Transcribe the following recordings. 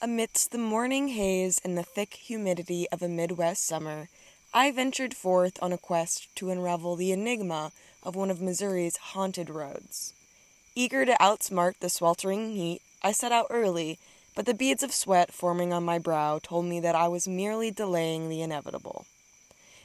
Amidst the morning haze and the thick humidity of a Midwest summer, I ventured forth on a quest to unravel the enigma of one of Missouri's haunted roads. Eager to outsmart the sweltering heat, I set out early, but the beads of sweat forming on my brow told me that I was merely delaying the inevitable.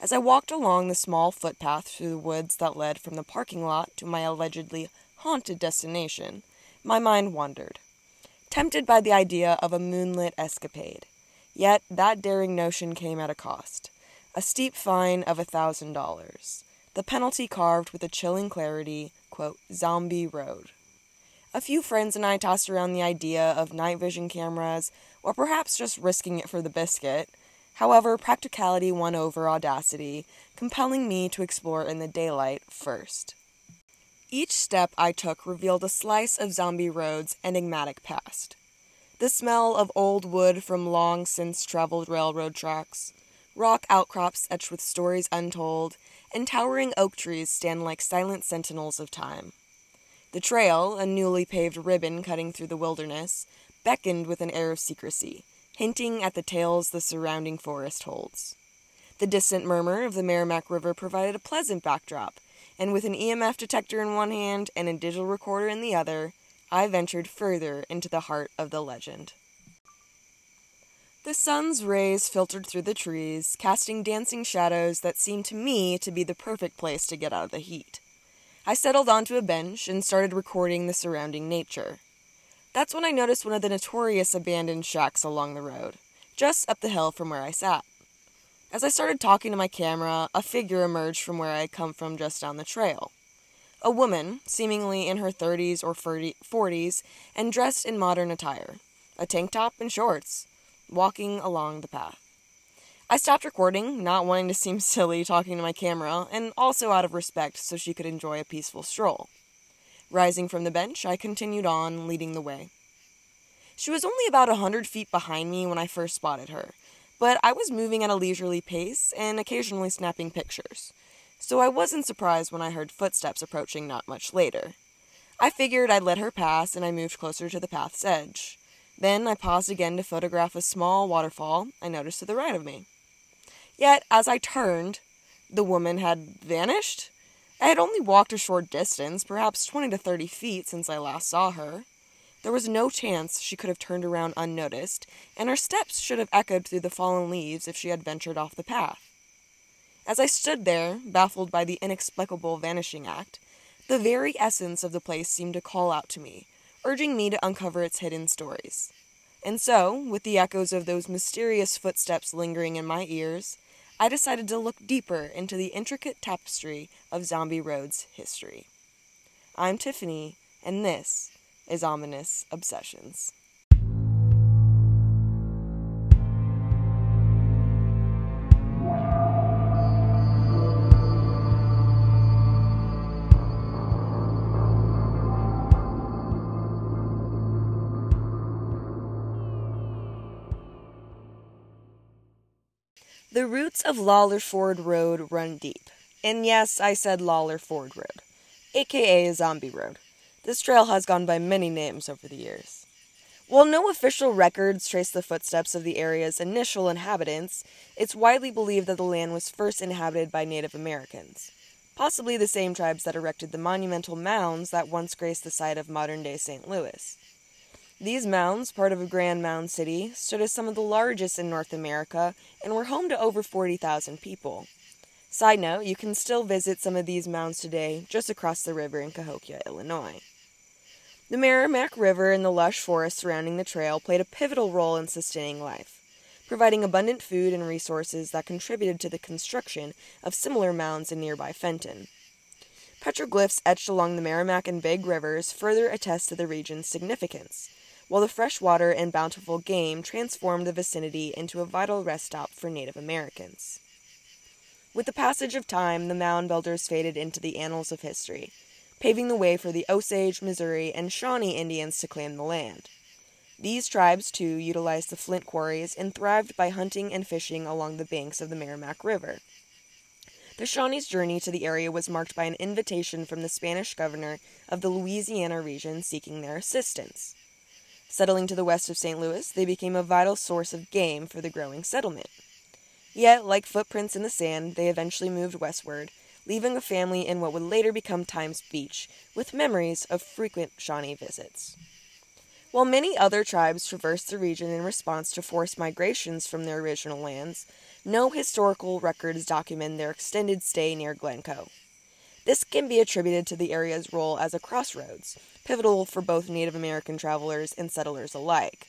As I walked along the small footpath through the woods that led from the parking lot to my allegedly haunted destination, my mind wandered tempted by the idea of a moonlit escapade. Yet that daring notion came at a cost a steep fine of a thousand dollars. The penalty carved with a chilling clarity, quote, Zombie Road. A few friends and I tossed around the idea of night vision cameras, or perhaps just risking it for the biscuit. However, practicality won over audacity, compelling me to explore in the daylight first. Each step I took revealed a slice of Zombie Road's enigmatic past. The smell of old wood from long since traveled railroad tracks, rock outcrops etched with stories untold, and towering oak trees stand like silent sentinels of time. The trail, a newly paved ribbon cutting through the wilderness, beckoned with an air of secrecy, hinting at the tales the surrounding forest holds. The distant murmur of the Meramec River provided a pleasant backdrop, and with an EMF detector in one hand and a digital recorder in the other, I ventured further into the heart of the legend. The sun's rays filtered through the trees, casting dancing shadows that seemed to me to be the perfect place to get out of the heat. I settled onto a bench and started recording the surrounding nature. That's when I noticed one of the notorious abandoned shacks along the road, just up the hill from where I sat. As I started talking to my camera, a figure emerged from where I had come from just down the trail. A woman, seemingly in her 30s or 40s, and dressed in modern attire a tank top and shorts, walking along the path. I stopped recording, not wanting to seem silly talking to my camera, and also out of respect so she could enjoy a peaceful stroll. Rising from the bench, I continued on, leading the way. She was only about a hundred feet behind me when I first spotted her, but I was moving at a leisurely pace and occasionally snapping pictures, so I wasn't surprised when I heard footsteps approaching not much later. I figured I'd let her pass and I moved closer to the path's edge. Then I paused again to photograph a small waterfall I noticed to the right of me. Yet, as I turned, the woman had vanished. I had only walked a short distance, perhaps 20 to 30 feet, since I last saw her. There was no chance she could have turned around unnoticed, and her steps should have echoed through the fallen leaves if she had ventured off the path. As I stood there, baffled by the inexplicable vanishing act, the very essence of the place seemed to call out to me, urging me to uncover its hidden stories. And so, with the echoes of those mysterious footsteps lingering in my ears, I decided to look deeper into the intricate tapestry of Zombie Road's history. I'm Tiffany, and this is ominous obsessions. The roots of Lawler Ford Road run deep. And yes, I said Lawler Ford Road, aka Zombie Road. This trail has gone by many names over the years. While no official records trace the footsteps of the area's initial inhabitants, it's widely believed that the land was first inhabited by Native Americans, possibly the same tribes that erected the monumental mounds that once graced the site of modern day St. Louis. These mounds, part of a grand mound city, stood as some of the largest in North America and were home to over 40,000 people. Side note, you can still visit some of these mounds today just across the river in Cahokia, Illinois. The Meramec River and the lush forest surrounding the trail played a pivotal role in sustaining life, providing abundant food and resources that contributed to the construction of similar mounds in nearby Fenton. Petroglyphs etched along the Meramec and Big Rivers further attest to the region's significance, while the fresh water and bountiful game transformed the vicinity into a vital rest stop for Native Americans. With the passage of time, the mound builders faded into the annals of history paving the way for the Osage, Missouri, and Shawnee Indians to claim the land. These tribes, too, utilized the flint quarries and thrived by hunting and fishing along the banks of the Meramec River. The Shawnees' journey to the area was marked by an invitation from the Spanish governor of the Louisiana region seeking their assistance. Settling to the west of St. Louis, they became a vital source of game for the growing settlement. Yet, like footprints in the sand, they eventually moved westward, leaving a family in what would later become Times Beach, with memories of frequent Shawnee visits. While many other tribes traversed the region in response to forced migrations from their original lands, no historical records document their extended stay near Glencoe. This can be attributed to the area's role as a crossroads, pivotal for both Native American travelers and settlers alike.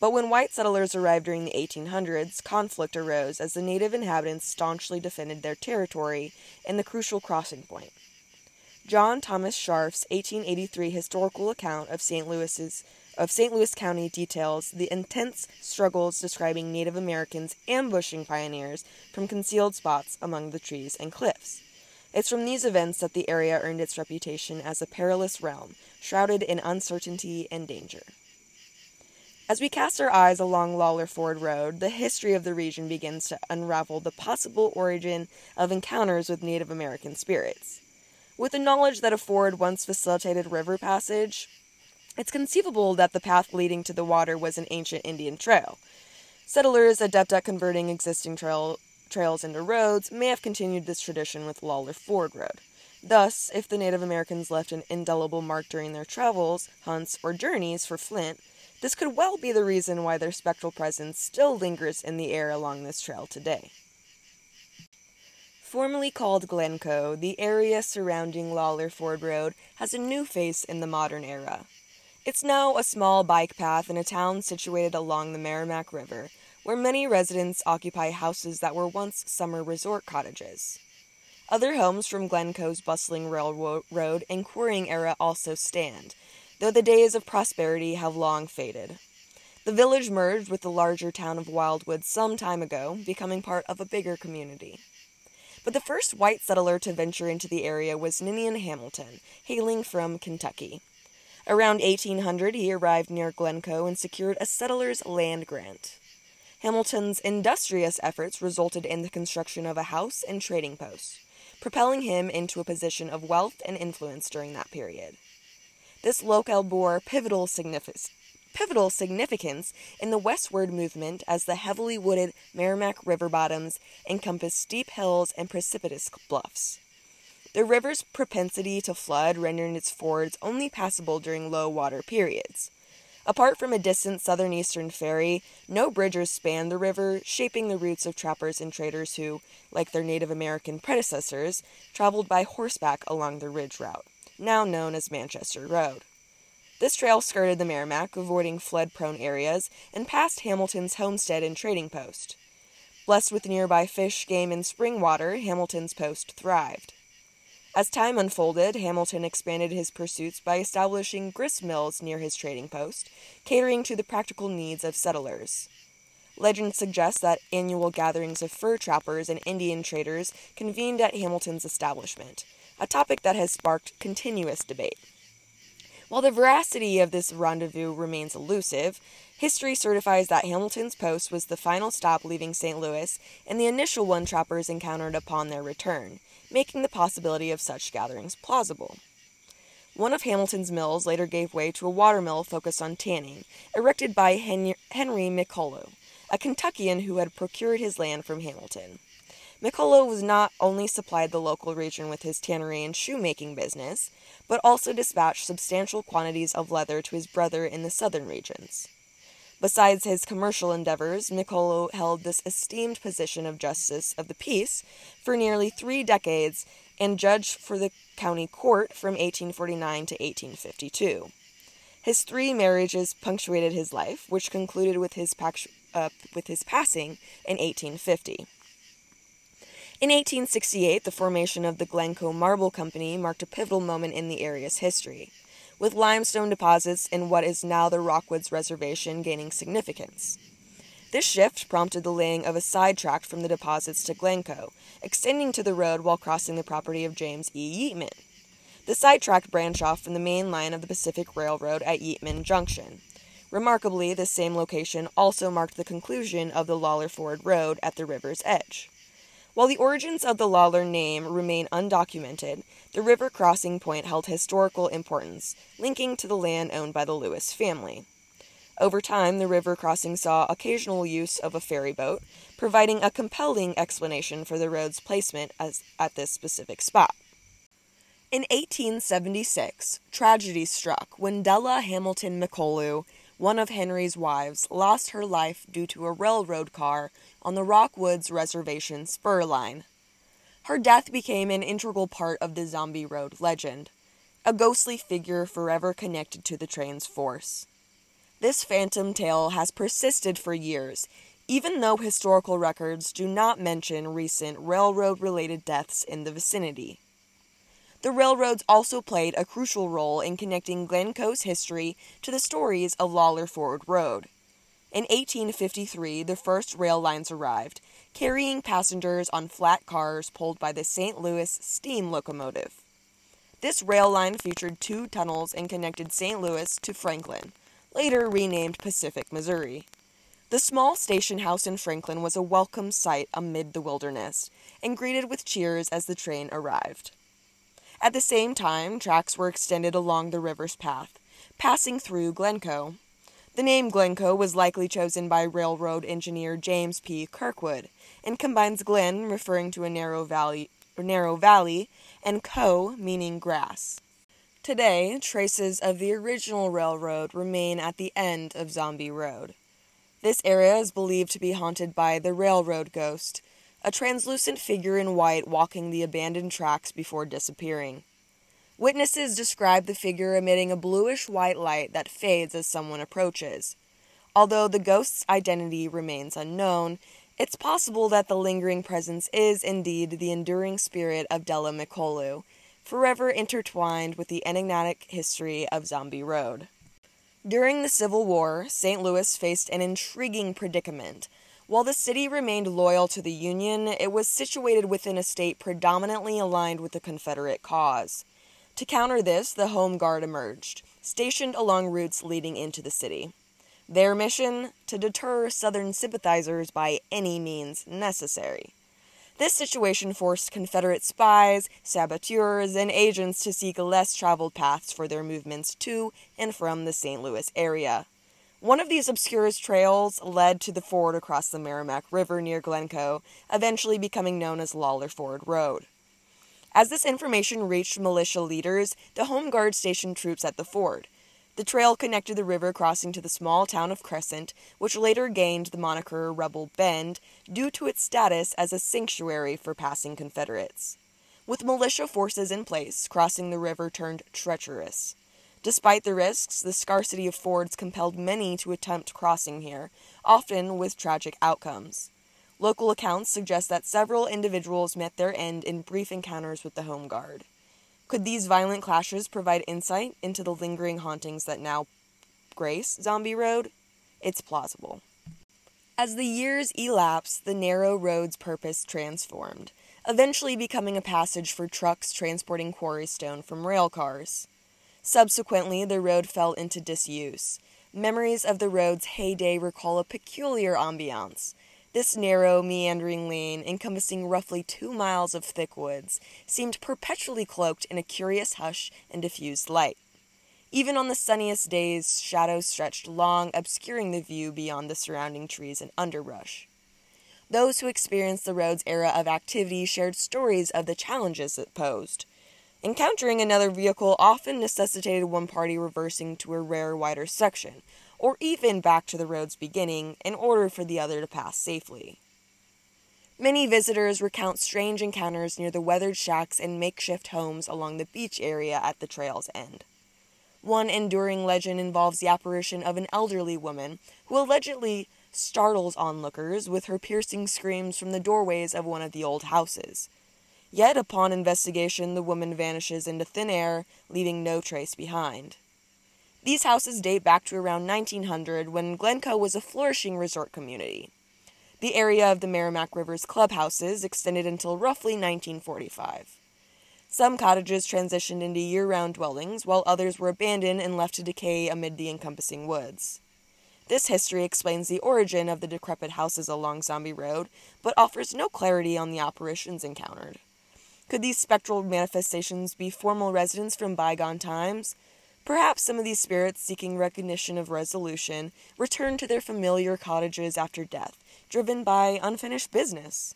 But when white settlers arrived during the 1800s, conflict arose as the native inhabitants staunchly defended their territory and the crucial crossing point. John Thomas Scharf's 1883 historical account of St. Louis's of St. Louis County details the intense struggles describing Native Americans ambushing pioneers from concealed spots among the trees and cliffs. It's from these events that the area earned its reputation as a perilous realm, shrouded in uncertainty and danger. As we cast our eyes along Lawler Ford Road, the history of the region begins to unravel the possible origin of encounters with Native American spirits. With the knowledge that a ford once facilitated river passage, it's conceivable that the path leading to the water was an ancient Indian trail. Settlers adept at converting existing trail, trails into roads may have continued this tradition with Lawler Ford Road. Thus, if the Native Americans left an indelible mark during their travels, hunts, or journeys for Flint, this could well be the reason why their spectral presence still lingers in the air along this trail today. Formerly called Glencoe, the area surrounding Lawler Ford Road has a new face in the modern era. It's now a small bike path in a town situated along the Meramec River, where many residents occupy houses that were once summer resort cottages. Other homes from Glencoe's bustling railroad and quarrying era also stand, though the days of prosperity have long faded. The village merged with the larger town of Wildwood some time ago, becoming part of a bigger community. But the first white settler to venture into the area was Ninian Hamilton, hailing from Kentucky. Around 1800, he arrived near Glencoe and secured a settler's land grant. Hamilton's industrious efforts resulted in the construction of a house and trading post, propelling him into a position of wealth and influence during that period. This locale bore pivotal significance pivotal significance in the westward movement as the heavily wooded Meramec River bottoms encompass steep hills and precipitous bluffs. The river's propensity to flood rendered its fords only passable during low water periods. Apart from a distant southern-eastern ferry, no bridges spanned the river, shaping the routes of trappers and traders who, like their Native American predecessors, traveled by horseback along the ridge route now known as Manchester Road. This trail skirted the Meramec, avoiding flood prone areas, and passed Hamilton's homestead and trading post. Blessed with nearby fish, game, and spring water, Hamilton's post thrived. As time unfolded, Hamilton expanded his pursuits by establishing grist mills near his trading post, catering to the practical needs of settlers. Legend suggests that annual gatherings of fur trappers and Indian traders convened at Hamilton's establishment, a topic that has sparked continuous debate. While the veracity of this rendezvous remains elusive, history certifies that Hamilton's post was the final stop leaving St. Louis and the initial one trappers encountered upon their return, making the possibility of such gatherings plausible. One of Hamilton's mills later gave way to a watermill focused on tanning, erected by Henry McCullough, a Kentuckian who had procured his land from Hamilton. McCullough was not only supplied the local region with his tannery and shoemaking business, but also dispatched substantial quantities of leather to his brother in the southern regions. Besides his commercial endeavors, McCullough held this esteemed position of justice of the peace for nearly three decades and judge for the county court from 1849 to 1852. His three marriages punctuated his life, which concluded with his, uh, with his passing in 1850. In 1868, the formation of the Glencoe Marble Company marked a pivotal moment in the area's history, with limestone deposits in what is now the Rockwoods Reservation gaining significance. This shift prompted the laying of a side tract from the deposits to Glencoe, extending to the road while crossing the property of James E. Yeatman. The side tract branched off from the main line of the Pacific Railroad at Yeatman Junction. Remarkably, this same location also marked the conclusion of the Lawler Ford Road at the river's edge. While the origins of the Lawler name remain undocumented, the river crossing point held historical importance, linking to the land owned by the Lewis family. Over time, the river crossing saw occasional use of a ferry boat, providing a compelling explanation for the road's placement as, at this specific spot. In 1876, tragedy struck when Della Hamilton McCullough, one of Henry's wives, lost her life due to a railroad car on the Rockwoods Reservation spur line. Her death became an integral part of the Zombie Road legend, a ghostly figure forever connected to the train's force. This phantom tale has persisted for years, even though historical records do not mention recent railroad related deaths in the vicinity. The railroads also played a crucial role in connecting Glencoe's history to the stories of Lawler Ford Road. In 1853, the first rail lines arrived, carrying passengers on flat cars pulled by the St. Louis steam locomotive. This rail line featured two tunnels and connected St. Louis to Franklin, later renamed Pacific, Missouri. The small station house in Franklin was a welcome sight amid the wilderness, and greeted with cheers as the train arrived. At the same time, tracks were extended along the river's path, passing through Glencoe. The name Glencoe was likely chosen by railroad engineer James P. Kirkwood, and combines glen, referring to a narrow valley, narrow valley, and coe, meaning grass. Today, traces of the original railroad remain at the end of Zombie Road. This area is believed to be haunted by the railroad ghost, a translucent figure in white walking the abandoned tracks before disappearing. Witnesses describe the figure emitting a bluish white light that fades as someone approaches. Although the ghost's identity remains unknown, it's possible that the lingering presence is indeed the enduring spirit of Della McCullough, forever intertwined with the enigmatic history of Zombie Road. During the Civil War, St. Louis faced an intriguing predicament. While the city remained loyal to the Union, it was situated within a state predominantly aligned with the Confederate cause. To counter this, the Home Guard emerged, stationed along routes leading into the city. Their mission? To deter Southern sympathizers by any means necessary. This situation forced Confederate spies, saboteurs, and agents to seek less traveled paths for their movements to and from the St. Louis area. One of these obscure trails led to the ford across the Meramec River near Glencoe, eventually becoming known as Lawler Ford Road. As this information reached militia leaders, the Home Guard stationed troops at the ford. The trail connected the river crossing to the small town of Crescent, which later gained the moniker Rebel Bend due to its status as a sanctuary for passing Confederates. With militia forces in place, crossing the river turned treacherous. Despite the risks, the scarcity of fords compelled many to attempt crossing here, often with tragic outcomes. Local accounts suggest that several individuals met their end in brief encounters with the Home Guard. Could these violent clashes provide insight into the lingering hauntings that now grace Zombie Road? It's plausible. As the years elapsed, the narrow road's purpose transformed, eventually becoming a passage for trucks transporting quarry stone from rail cars. Subsequently, the road fell into disuse. Memories of the road's heyday recall a peculiar ambiance, this narrow, meandering lane, encompassing roughly two miles of thick woods, seemed perpetually cloaked in a curious hush and diffused light. Even on the sunniest days, shadows stretched long, obscuring the view beyond the surrounding trees and underbrush. Those who experienced the road's era of activity shared stories of the challenges it posed. Encountering another vehicle often necessitated one party reversing to a rare wider section, or even back to the road's beginning in order for the other to pass safely. Many visitors recount strange encounters near the weathered shacks and makeshift homes along the beach area at the trail's end. One enduring legend involves the apparition of an elderly woman who allegedly startles onlookers with her piercing screams from the doorways of one of the old houses. Yet, upon investigation, the woman vanishes into thin air, leaving no trace behind. These houses date back to around 1900 when Glencoe was a flourishing resort community. The area of the Meramec River's clubhouses extended until roughly 1945. Some cottages transitioned into year round dwellings, while others were abandoned and left to decay amid the encompassing woods. This history explains the origin of the decrepit houses along Zombie Road, but offers no clarity on the apparitions encountered. Could these spectral manifestations be formal residents from bygone times? Perhaps some of these spirits seeking recognition of resolution return to their familiar cottages after death, driven by unfinished business.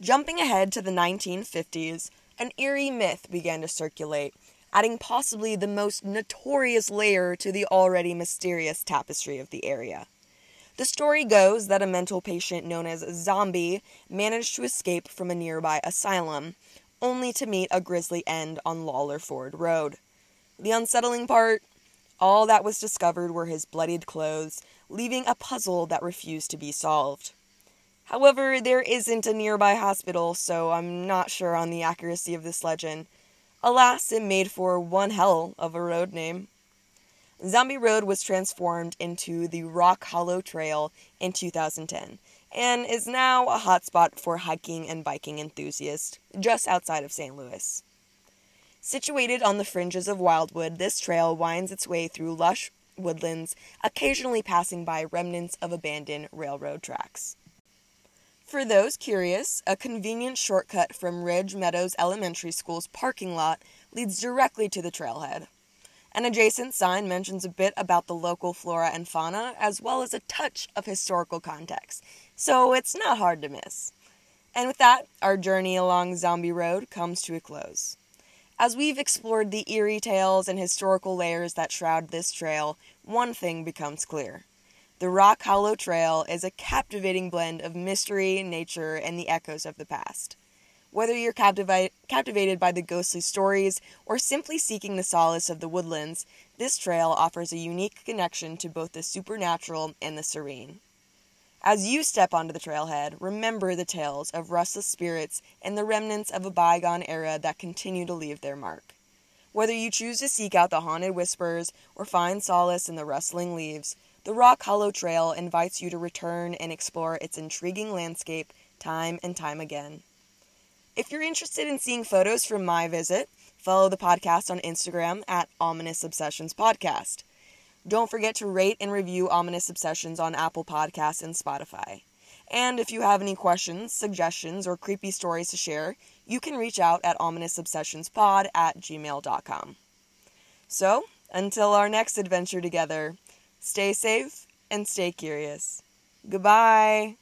Jumping ahead to the 1950s, an eerie myth began to circulate, adding possibly the most notorious layer to the already mysterious tapestry of the area. The story goes that a mental patient known as Zombie managed to escape from a nearby asylum, only to meet a grisly end on Lawler Ford Road. The unsettling part all that was discovered were his bloodied clothes, leaving a puzzle that refused to be solved. However, there isn't a nearby hospital, so I'm not sure on the accuracy of this legend. Alas, it made for one hell of a road name. Zombie Road was transformed into the Rock Hollow Trail in 2010 and is now a hotspot for hiking and biking enthusiasts just outside of St. Louis. Situated on the fringes of Wildwood, this trail winds its way through lush woodlands, occasionally passing by remnants of abandoned railroad tracks. For those curious, a convenient shortcut from Ridge Meadows Elementary School's parking lot leads directly to the trailhead. An adjacent sign mentions a bit about the local flora and fauna, as well as a touch of historical context, so it's not hard to miss. And with that, our journey along Zombie Road comes to a close. As we've explored the eerie tales and historical layers that shroud this trail, one thing becomes clear. The Rock Hollow Trail is a captivating blend of mystery, nature, and the echoes of the past. Whether you're captivated by the ghostly stories or simply seeking the solace of the woodlands, this trail offers a unique connection to both the supernatural and the serene. As you step onto the trailhead, remember the tales of restless spirits and the remnants of a bygone era that continue to leave their mark. Whether you choose to seek out the haunted whispers or find solace in the rustling leaves, the Rock Hollow Trail invites you to return and explore its intriguing landscape time and time again. If you're interested in seeing photos from my visit, follow the podcast on Instagram at Ominous Obsessions Podcast. Don't forget to rate and review Ominous Obsessions on Apple Podcasts and Spotify. And if you have any questions, suggestions, or creepy stories to share, you can reach out at ominousobsessionspod at gmail.com. So, until our next adventure together, stay safe and stay curious. Goodbye!